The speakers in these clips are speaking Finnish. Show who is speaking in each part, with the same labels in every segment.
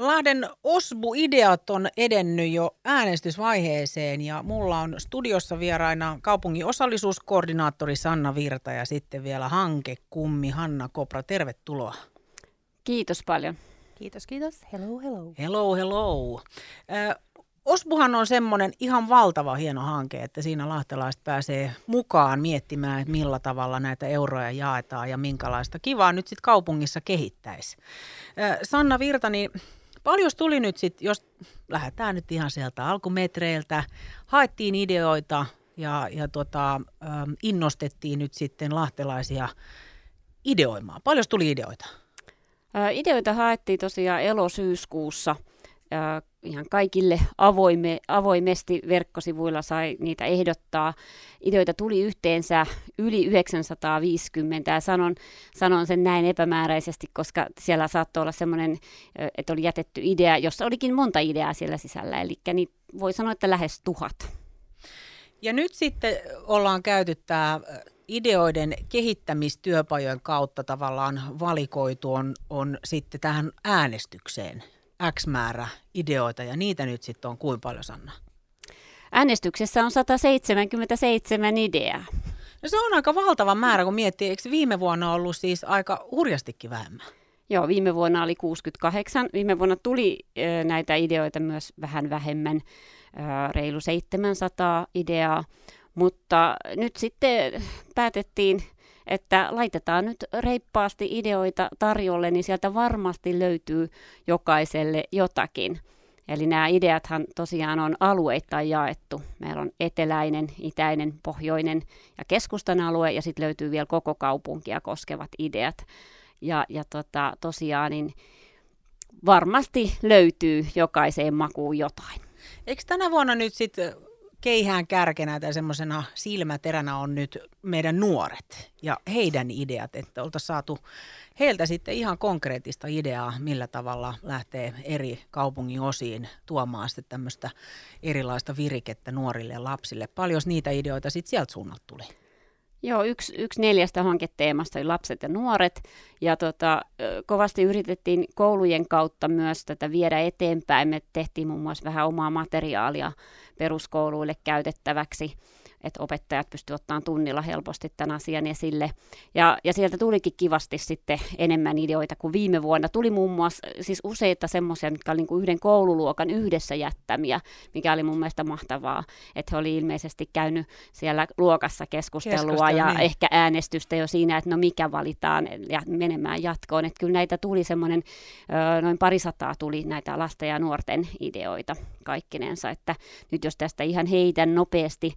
Speaker 1: Lahden Osbu-ideat on edennyt jo äänestysvaiheeseen ja mulla on studiossa vieraina kaupungin osallisuuskoordinaattori Sanna Virta ja sitten vielä hankekummi Hanna Kopra. Tervetuloa.
Speaker 2: Kiitos paljon.
Speaker 3: Kiitos, kiitos. Hello, hello.
Speaker 1: Hello, hello. Osbuhan on semmoinen ihan valtava hieno hanke, että siinä lahtelaiset pääsee mukaan miettimään, että millä tavalla näitä euroja jaetaan ja minkälaista kivaa nyt sitten kaupungissa kehittäisi. Sanna Virta, niin paljon tuli nyt sitten, jos lähdetään nyt ihan sieltä alkumetreiltä, haettiin ideoita ja, ja tota, innostettiin nyt sitten lahtelaisia ideoimaan. Paljon tuli ideoita?
Speaker 2: Ideoita haettiin tosiaan elosyyskuussa ihan kaikille avoime, avoimesti verkkosivuilla sai niitä ehdottaa. Ideoita tuli yhteensä yli 950 ja sanon, sanon sen näin epämääräisesti, koska siellä saattoi olla semmoinen, että oli jätetty idea, jossa olikin monta ideaa siellä sisällä, eli niin voi sanoa, että lähes tuhat.
Speaker 1: Ja nyt sitten ollaan käyty tämä ideoiden kehittämistyöpajojen kautta tavallaan valikoitu on, on sitten tähän äänestykseen X määrä ideoita ja niitä nyt sitten on kuinka paljon Sanna?
Speaker 2: Äänestyksessä on 177 ideaa.
Speaker 1: No se on aika valtava määrä, kun miettii, eikö viime vuonna ollut siis aika hurjastikin vähemmän?
Speaker 2: Joo, viime vuonna oli 68. Viime vuonna tuli ö, näitä ideoita myös vähän vähemmän, ö, reilu 700 ideaa. Mutta nyt sitten päätettiin että laitetaan nyt reippaasti ideoita tarjolle, niin sieltä varmasti löytyy jokaiselle jotakin. Eli nämä ideathan tosiaan on alueittain jaettu. Meillä on eteläinen, itäinen, pohjoinen ja keskustan alue ja sitten löytyy vielä koko kaupunkia koskevat ideat. Ja, ja tota, tosiaan niin varmasti löytyy jokaiseen makuun jotain.
Speaker 1: Eikö tänä vuonna nyt sitten keihään kärkenä tai semmoisena silmäteränä on nyt meidän nuoret ja heidän ideat, että oltaisiin saatu heiltä sitten ihan konkreettista ideaa, millä tavalla lähtee eri kaupungin osiin tuomaan sitten tämmöistä erilaista virikettä nuorille ja lapsille. Paljon niitä ideoita sitten sieltä suunnalta tuli?
Speaker 2: Joo, yksi, yksi neljästä hanketeemasta oli lapset ja nuoret. Ja tota, kovasti yritettiin koulujen kautta myös tätä viedä eteenpäin. Me tehtiin muun muassa vähän omaa materiaalia peruskouluille käytettäväksi että opettajat pystyvät ottamaan tunnilla helposti tämän asian esille. Ja, ja sieltä tulikin kivasti sitten enemmän ideoita kuin viime vuonna. Tuli muun muassa siis useita semmoisia, mitkä oli niin kuin yhden koululuokan yhdessä jättämiä, mikä oli mun mielestä mahtavaa. Että he oli ilmeisesti käynyt siellä luokassa keskustelua Keskustelu, ja niin. ehkä äänestystä jo siinä, että no mikä valitaan ja menemään jatkoon. Että kyllä näitä tuli semmoinen, noin parisataa tuli näitä lasten ja nuorten ideoita kaikkinensa. Että nyt jos tästä ihan heitän nopeasti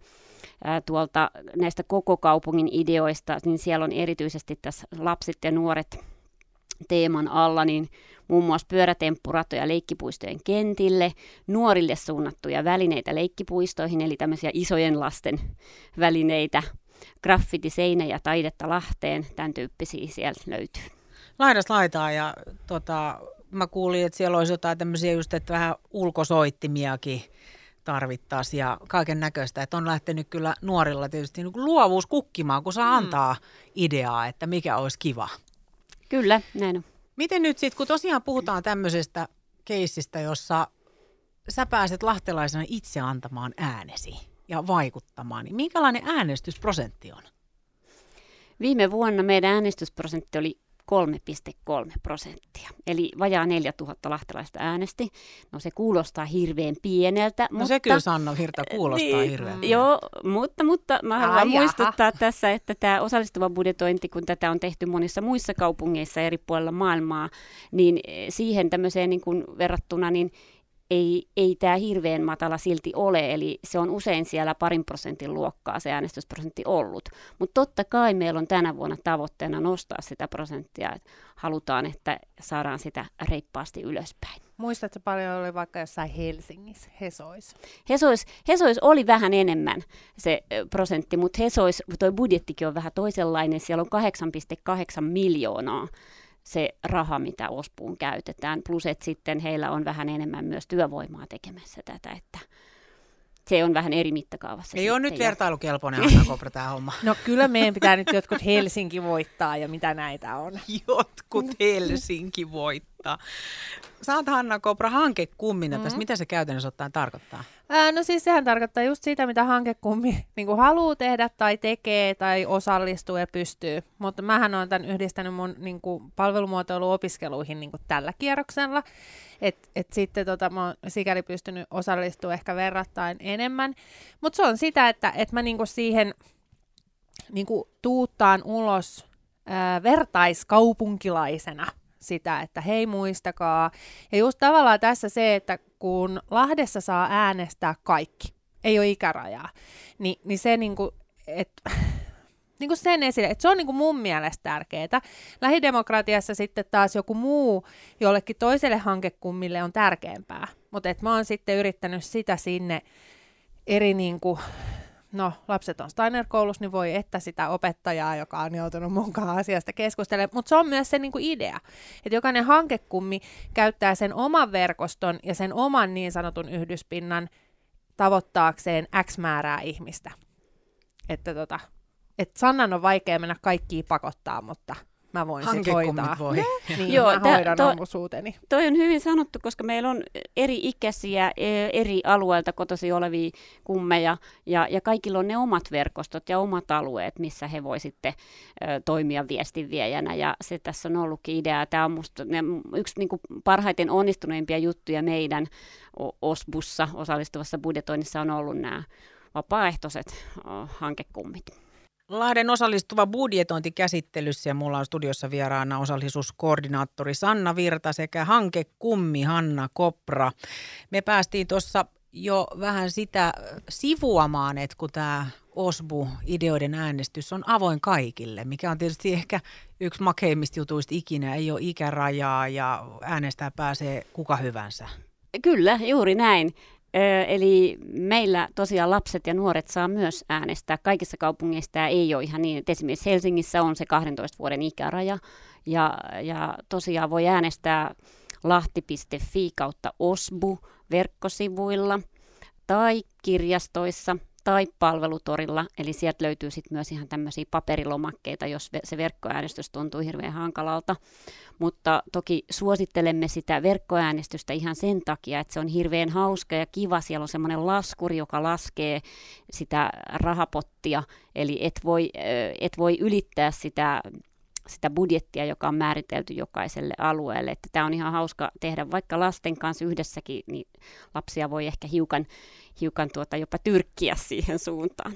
Speaker 2: tuolta näistä koko kaupungin ideoista, niin siellä on erityisesti tässä lapset ja nuoret teeman alla, niin muun muassa pyörätemppuratoja leikkipuistojen kentille, nuorille suunnattuja välineitä leikkipuistoihin, eli tämmöisiä isojen lasten välineitä, graffiti, seinä ja taidetta Lahteen, tämän tyyppisiä siellä löytyy.
Speaker 1: Laidas laitaa ja tota, mä kuulin, että siellä olisi jotain tämmöisiä just, että vähän ulkosoittimiakin tarvittaisiin ja kaiken näköistä. Että on lähtenyt kyllä nuorilla tietysti niin kuin luovuus kukkimaan, kun saa mm. antaa ideaa, että mikä olisi kiva.
Speaker 2: Kyllä, näin on.
Speaker 1: Miten nyt sitten, kun tosiaan puhutaan tämmöisestä keissistä, jossa sä pääset lahtelaisena itse antamaan äänesi ja vaikuttamaan, niin minkälainen äänestysprosentti on?
Speaker 2: Viime vuonna meidän äänestysprosentti oli 3,3 prosenttia. Eli vajaa 4000 lahtelaista äänesti. No se kuulostaa hirveän pieneltä.
Speaker 1: No mutta, se kyllä Sanna Virta kuulostaa niin, hirveän
Speaker 2: Joo, mutta, mutta mä haluan Ai muistuttaa jaha. tässä, että tämä osallistuva budjetointi, kun tätä on tehty monissa muissa kaupungeissa eri puolilla maailmaa, niin siihen tämmöiseen niin kuin verrattuna, niin ei, ei tämä hirveän matala silti ole, eli se on usein siellä parin prosentin luokkaa se äänestysprosentti ollut. Mutta totta kai meillä on tänä vuonna tavoitteena nostaa sitä prosenttia, että halutaan, että saadaan sitä reippaasti ylöspäin.
Speaker 3: Muistatko paljon oli vaikka jossain Helsingissä, Hesois?
Speaker 2: Hesois, Hesois oli vähän enemmän se prosentti, mutta Hesois, tuo budjettikin on vähän toisenlainen, siellä on 8,8 miljoonaa se raha, mitä Ospuun käytetään. Plus, että sitten heillä on vähän enemmän myös työvoimaa tekemässä tätä, että se on vähän eri mittakaavassa.
Speaker 1: Ei ole nyt vertailukelpoinen Anna Kopra tämä homma.
Speaker 3: No kyllä meidän pitää nyt jotkut Helsinki voittaa ja mitä näitä on.
Speaker 1: Jotkut Helsinki voittaa. Tota, sä oot Hanna Kopra hankekummina mm-hmm. Mitä se käytännössä ottaen tarkoittaa?
Speaker 3: Ää, no siis sehän tarkoittaa just sitä, mitä hankekummi niin haluaa tehdä tai tekee tai osallistuu ja pystyy. Mutta mähän olen tämän yhdistänyt mun niin kuin, palvelumuotoiluopiskeluihin niin kuin tällä kierroksella. Et, et sitten tota, mä oon sikäli pystynyt osallistumaan ehkä verrattain enemmän. Mutta se on sitä, että et mä niin kuin siihen niin kuin, tuuttaan ulos ää, vertaiskaupunkilaisena sitä, että hei muistakaa. Ja just tavallaan tässä se, että kun Lahdessa saa äänestää kaikki, ei ole ikärajaa, niin, niin se niinku, että niin kuin sen esille, että se on niin kuin mun mielestä tärkeää. Lähidemokratiassa sitten taas joku muu jollekin toiselle hankekummille on tärkeämpää, mutta mä oon sitten yrittänyt sitä sinne eri niin kuin, no lapset on Steiner-koulussa, niin voi että sitä opettajaa, joka on joutunut mukaan asiasta keskustelemaan. Mutta se on myös se niinku idea, että jokainen hankekummi käyttää sen oman verkoston ja sen oman niin sanotun yhdyspinnan tavoittaakseen X määrää ihmistä. Että tota, et Sannan on vaikea mennä kaikkiin pakottaa, mutta mä voin sen hoitaa.
Speaker 1: voi.
Speaker 3: niin, Joo, mä hoidan to.
Speaker 2: Toi on hyvin sanottu, koska meillä on eri ikäisiä, e, eri alueilta kotosi olevia kummeja, ja, ja kaikilla on ne omat verkostot ja omat alueet, missä he voi sitten ö, toimia viestinviejänä, ja se tässä on ollutkin idea. Tämä on musta ne, yksi niin kuin parhaiten onnistuneimpia juttuja meidän OSBussa osallistuvassa budjetoinnissa on ollut nämä vapaaehtoiset hankekummit.
Speaker 1: Lahden osallistuva budjetointikäsittelyssä ja mulla on studiossa vieraana osallisuuskoordinaattori Sanna Virta sekä hankekummi Hanna Kopra. Me päästiin tuossa jo vähän sitä sivuamaan, että kun tämä OSBU-ideoiden äänestys on avoin kaikille, mikä on tietysti ehkä yksi makeimmista jutuista ikinä. Ei ole ikärajaa ja äänestää pääsee kuka hyvänsä.
Speaker 2: Kyllä, juuri näin. Eli meillä tosiaan lapset ja nuoret saa myös äänestää. Kaikissa kaupungeissa tämä ei ole ihan niin, esimerkiksi Helsingissä on se 12 vuoden ikäraja. Ja, ja tosiaan voi äänestää lahti.fi kautta osbu verkkosivuilla tai kirjastoissa tai palvelutorilla, eli sieltä löytyy sitten myös ihan tämmöisiä paperilomakkeita, jos se verkkoäänestys tuntuu hirveän hankalalta. Mutta toki suosittelemme sitä verkkoäänestystä ihan sen takia, että se on hirveän hauska ja kiva. Siellä on semmoinen laskuri, joka laskee sitä rahapottia, eli et voi, et voi ylittää sitä sitä budjettia, joka on määritelty jokaiselle alueelle. Että tämä on ihan hauska tehdä vaikka lasten kanssa yhdessäkin, niin lapsia voi ehkä hiukan, hiukan tuota jopa tyrkkiä siihen suuntaan.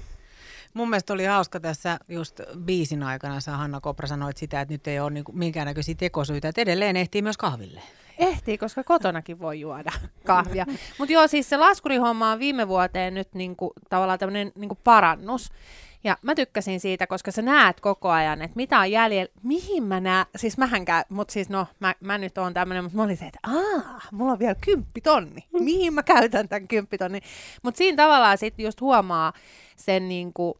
Speaker 1: Mun mielestä oli hauska tässä just biisin aikana, sä Hanna Kopra sanoit sitä, että nyt ei ole niinku minkäännäköisiä tekosyitä, että edelleen ehtii myös kahville.
Speaker 3: Ehtii, koska kotonakin voi juoda kahvia. Mutta joo, siis se laskurihomma on viime vuoteen nyt niinku, tavallaan tämmöinen niinku parannus. Ja mä tykkäsin siitä, koska sä näet koko ajan, että mitä on jäljellä, mihin mä näen, siis mähän käy, mutta siis no, mä, mä nyt oon tämmönen, mutta mä olin se, että aah, mulla on vielä kymppitonni, mihin mä käytän tämän kymppitonni. Mutta siinä tavallaan sitten just huomaa sen niinku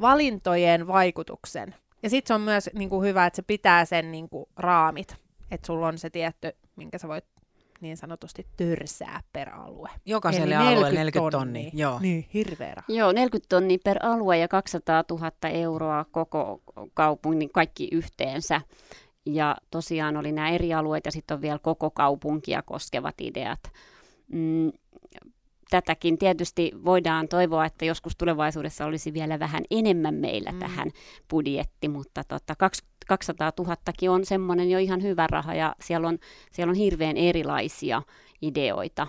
Speaker 3: valintojen vaikutuksen. Ja sitten se on myös niinku hyvä, että se pitää sen niinku raamit, että sulla on se tietty, minkä sä voit niin sanotusti törsää per alue.
Speaker 1: Jokaiselle Eli alueelle 40 tonnia. tonnia.
Speaker 3: Joo. Niin, hirveä raha.
Speaker 2: Joo, 40 tonnia per alue ja 200 000 euroa koko kaupungin, kaikki yhteensä. Ja tosiaan oli nämä eri alueet ja sitten on vielä koko kaupunkia koskevat ideat. Mm, tätäkin tietysti voidaan toivoa, että joskus tulevaisuudessa olisi vielä vähän enemmän meillä mm. tähän budjetti, mutta tota, 200 000 on semmoinen jo ihan hyvä raha ja siellä on, siellä on hirveän erilaisia ideoita.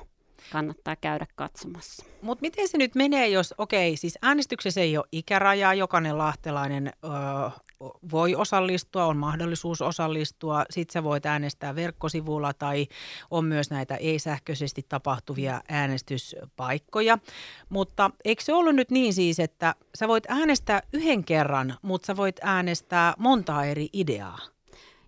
Speaker 2: Kannattaa käydä katsomassa.
Speaker 1: Mutta miten se nyt menee, jos, okei, siis äänestyksessä ei ole ikärajaa, jokainen lahtelainen ö, voi osallistua, on mahdollisuus osallistua. Sitten sä voit äänestää verkkosivulla tai on myös näitä ei-sähköisesti tapahtuvia äänestyspaikkoja. Mutta eikö se ollut nyt niin siis, että sä voit äänestää yhden kerran, mutta sä voit äänestää montaa eri ideaa?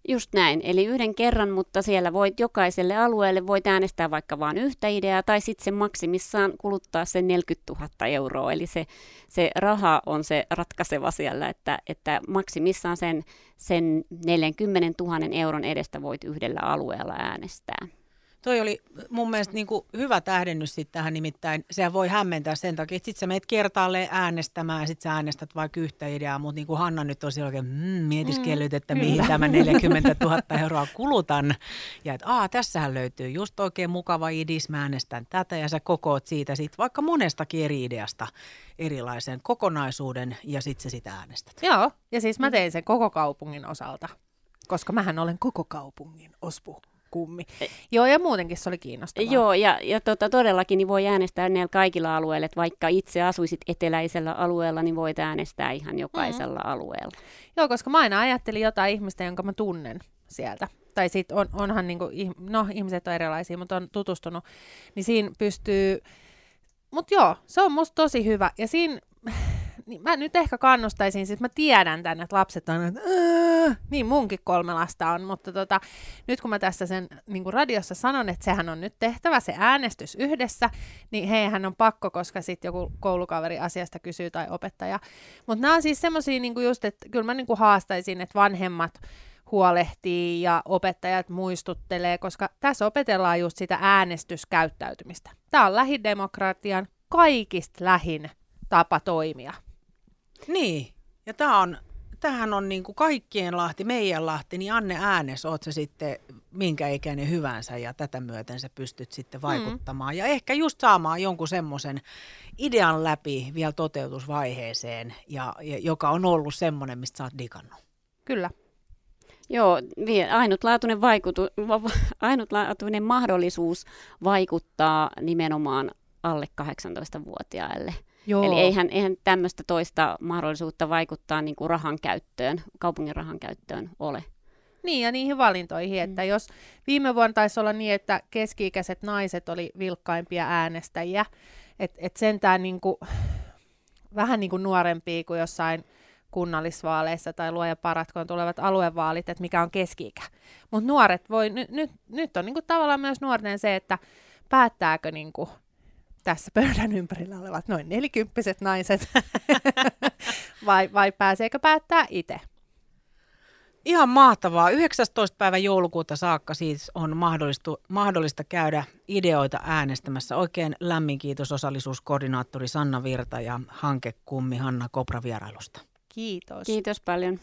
Speaker 2: Just näin, eli yhden kerran, mutta siellä voit jokaiselle alueelle voit äänestää vaikka vain yhtä ideaa, tai sitten se maksimissaan kuluttaa sen 40 000 euroa, eli se, se raha on se ratkaiseva siellä, että, että maksimissaan sen, sen 40 000 euron edestä voit yhdellä alueella äänestää.
Speaker 1: Toi oli mun mielestä niin kuin hyvä tähdennys sitten tähän, nimittäin sehän voi hämmentää sen takia, että sitten sä meet kertaalleen äänestämään ja sitten sä äänestät vaikka yhtä ideaa, mutta niin kuin Hanna nyt tosi oikein mm, mietiskellyt, että mm, mihin tämä 40 000 euroa kulutan. Ja että aa, tässähän löytyy just oikein mukava idis, mä äänestän tätä ja sä kokoot siitä sit vaikka monestakin eri ideasta erilaisen kokonaisuuden ja sitten sä sitä äänestät.
Speaker 3: Joo, ja siis mä tein sen koko kaupungin osalta, koska mähän olen koko kaupungin ospu kummi. Joo, ja muutenkin se oli kiinnostavaa.
Speaker 2: Joo, ja, ja tota, todellakin niin voi äänestää näillä kaikilla alueilla, että vaikka itse asuisit eteläisellä alueella, niin voit äänestää ihan jokaisella mm. alueella.
Speaker 3: Joo, koska mä aina ajattelin jotain ihmistä, jonka mä tunnen sieltä. Tai sit on, onhan niinku, no ihmiset on erilaisia, mutta on tutustunut, niin siinä pystyy, mutta joo, se on musta tosi hyvä. Ja siinä niin mä nyt ehkä kannustaisin, siis mä tiedän tänne, että lapset on, että niin munkin kolme lasta on, mutta tota, nyt kun mä tässä sen niin kuin radiossa sanon, että sehän on nyt tehtävä se äänestys yhdessä, niin heihän on pakko, koska sitten joku koulukaveri asiasta kysyy tai opettaja. Mutta nämä on siis semmoisia niin just, että kyllä mä niin kuin haastaisin, että vanhemmat huolehtii ja opettajat muistuttelee, koska tässä opetellaan just sitä äänestyskäyttäytymistä. Tämä on lähidemokratian kaikista lähin tapa toimia.
Speaker 1: Niin, ja tämä on, tämähän on niin kuin kaikkien Lahti, meidän Lahti, niin Anne Äänes, oot se sitten minkä ikäinen hyvänsä ja tätä myöten sä pystyt sitten mm. vaikuttamaan. Mm. Ja ehkä just saamaan jonkun semmoisen idean läpi vielä toteutusvaiheeseen, ja, ja, joka on ollut semmoinen, mistä sä oot digannut.
Speaker 3: Kyllä.
Speaker 2: Joo, ainutlaatuinen, vaikutu, ainutlaatuinen mahdollisuus vaikuttaa nimenomaan alle 18-vuotiaille – Joo. Eli eihän, eihän tämmöistä toista mahdollisuutta vaikuttaa niin kuin rahan käyttöön, kaupungin rahan käyttöön ole.
Speaker 3: Niin, ja niihin valintoihin, mm. että jos viime vuonna taisi olla niin, että keski-ikäiset naiset oli vilkkaimpia äänestäjiä, että et sentään niin kuin, vähän niin kuin nuorempia kuin jossain kunnallisvaaleissa tai luoja paratkoon tulevat aluevaalit, että mikä on keski-ikä. Mutta nuoret voi, nyt, nyt, nyt on niin kuin tavallaan myös nuorten se, että päättääkö niin kuin tässä pöydän ympärillä olevat noin nelikymppiset naiset, vai, vai pääseekö päättää itse?
Speaker 1: Ihan mahtavaa. 19. päivä joulukuuta saakka siis on mahdollista käydä ideoita äänestämässä. Oikein lämmin kiitos osallisuuskoordinaattori Sanna Virta ja hankekummi Hanna Kopra vierailusta.
Speaker 3: Kiitos.
Speaker 2: Kiitos paljon.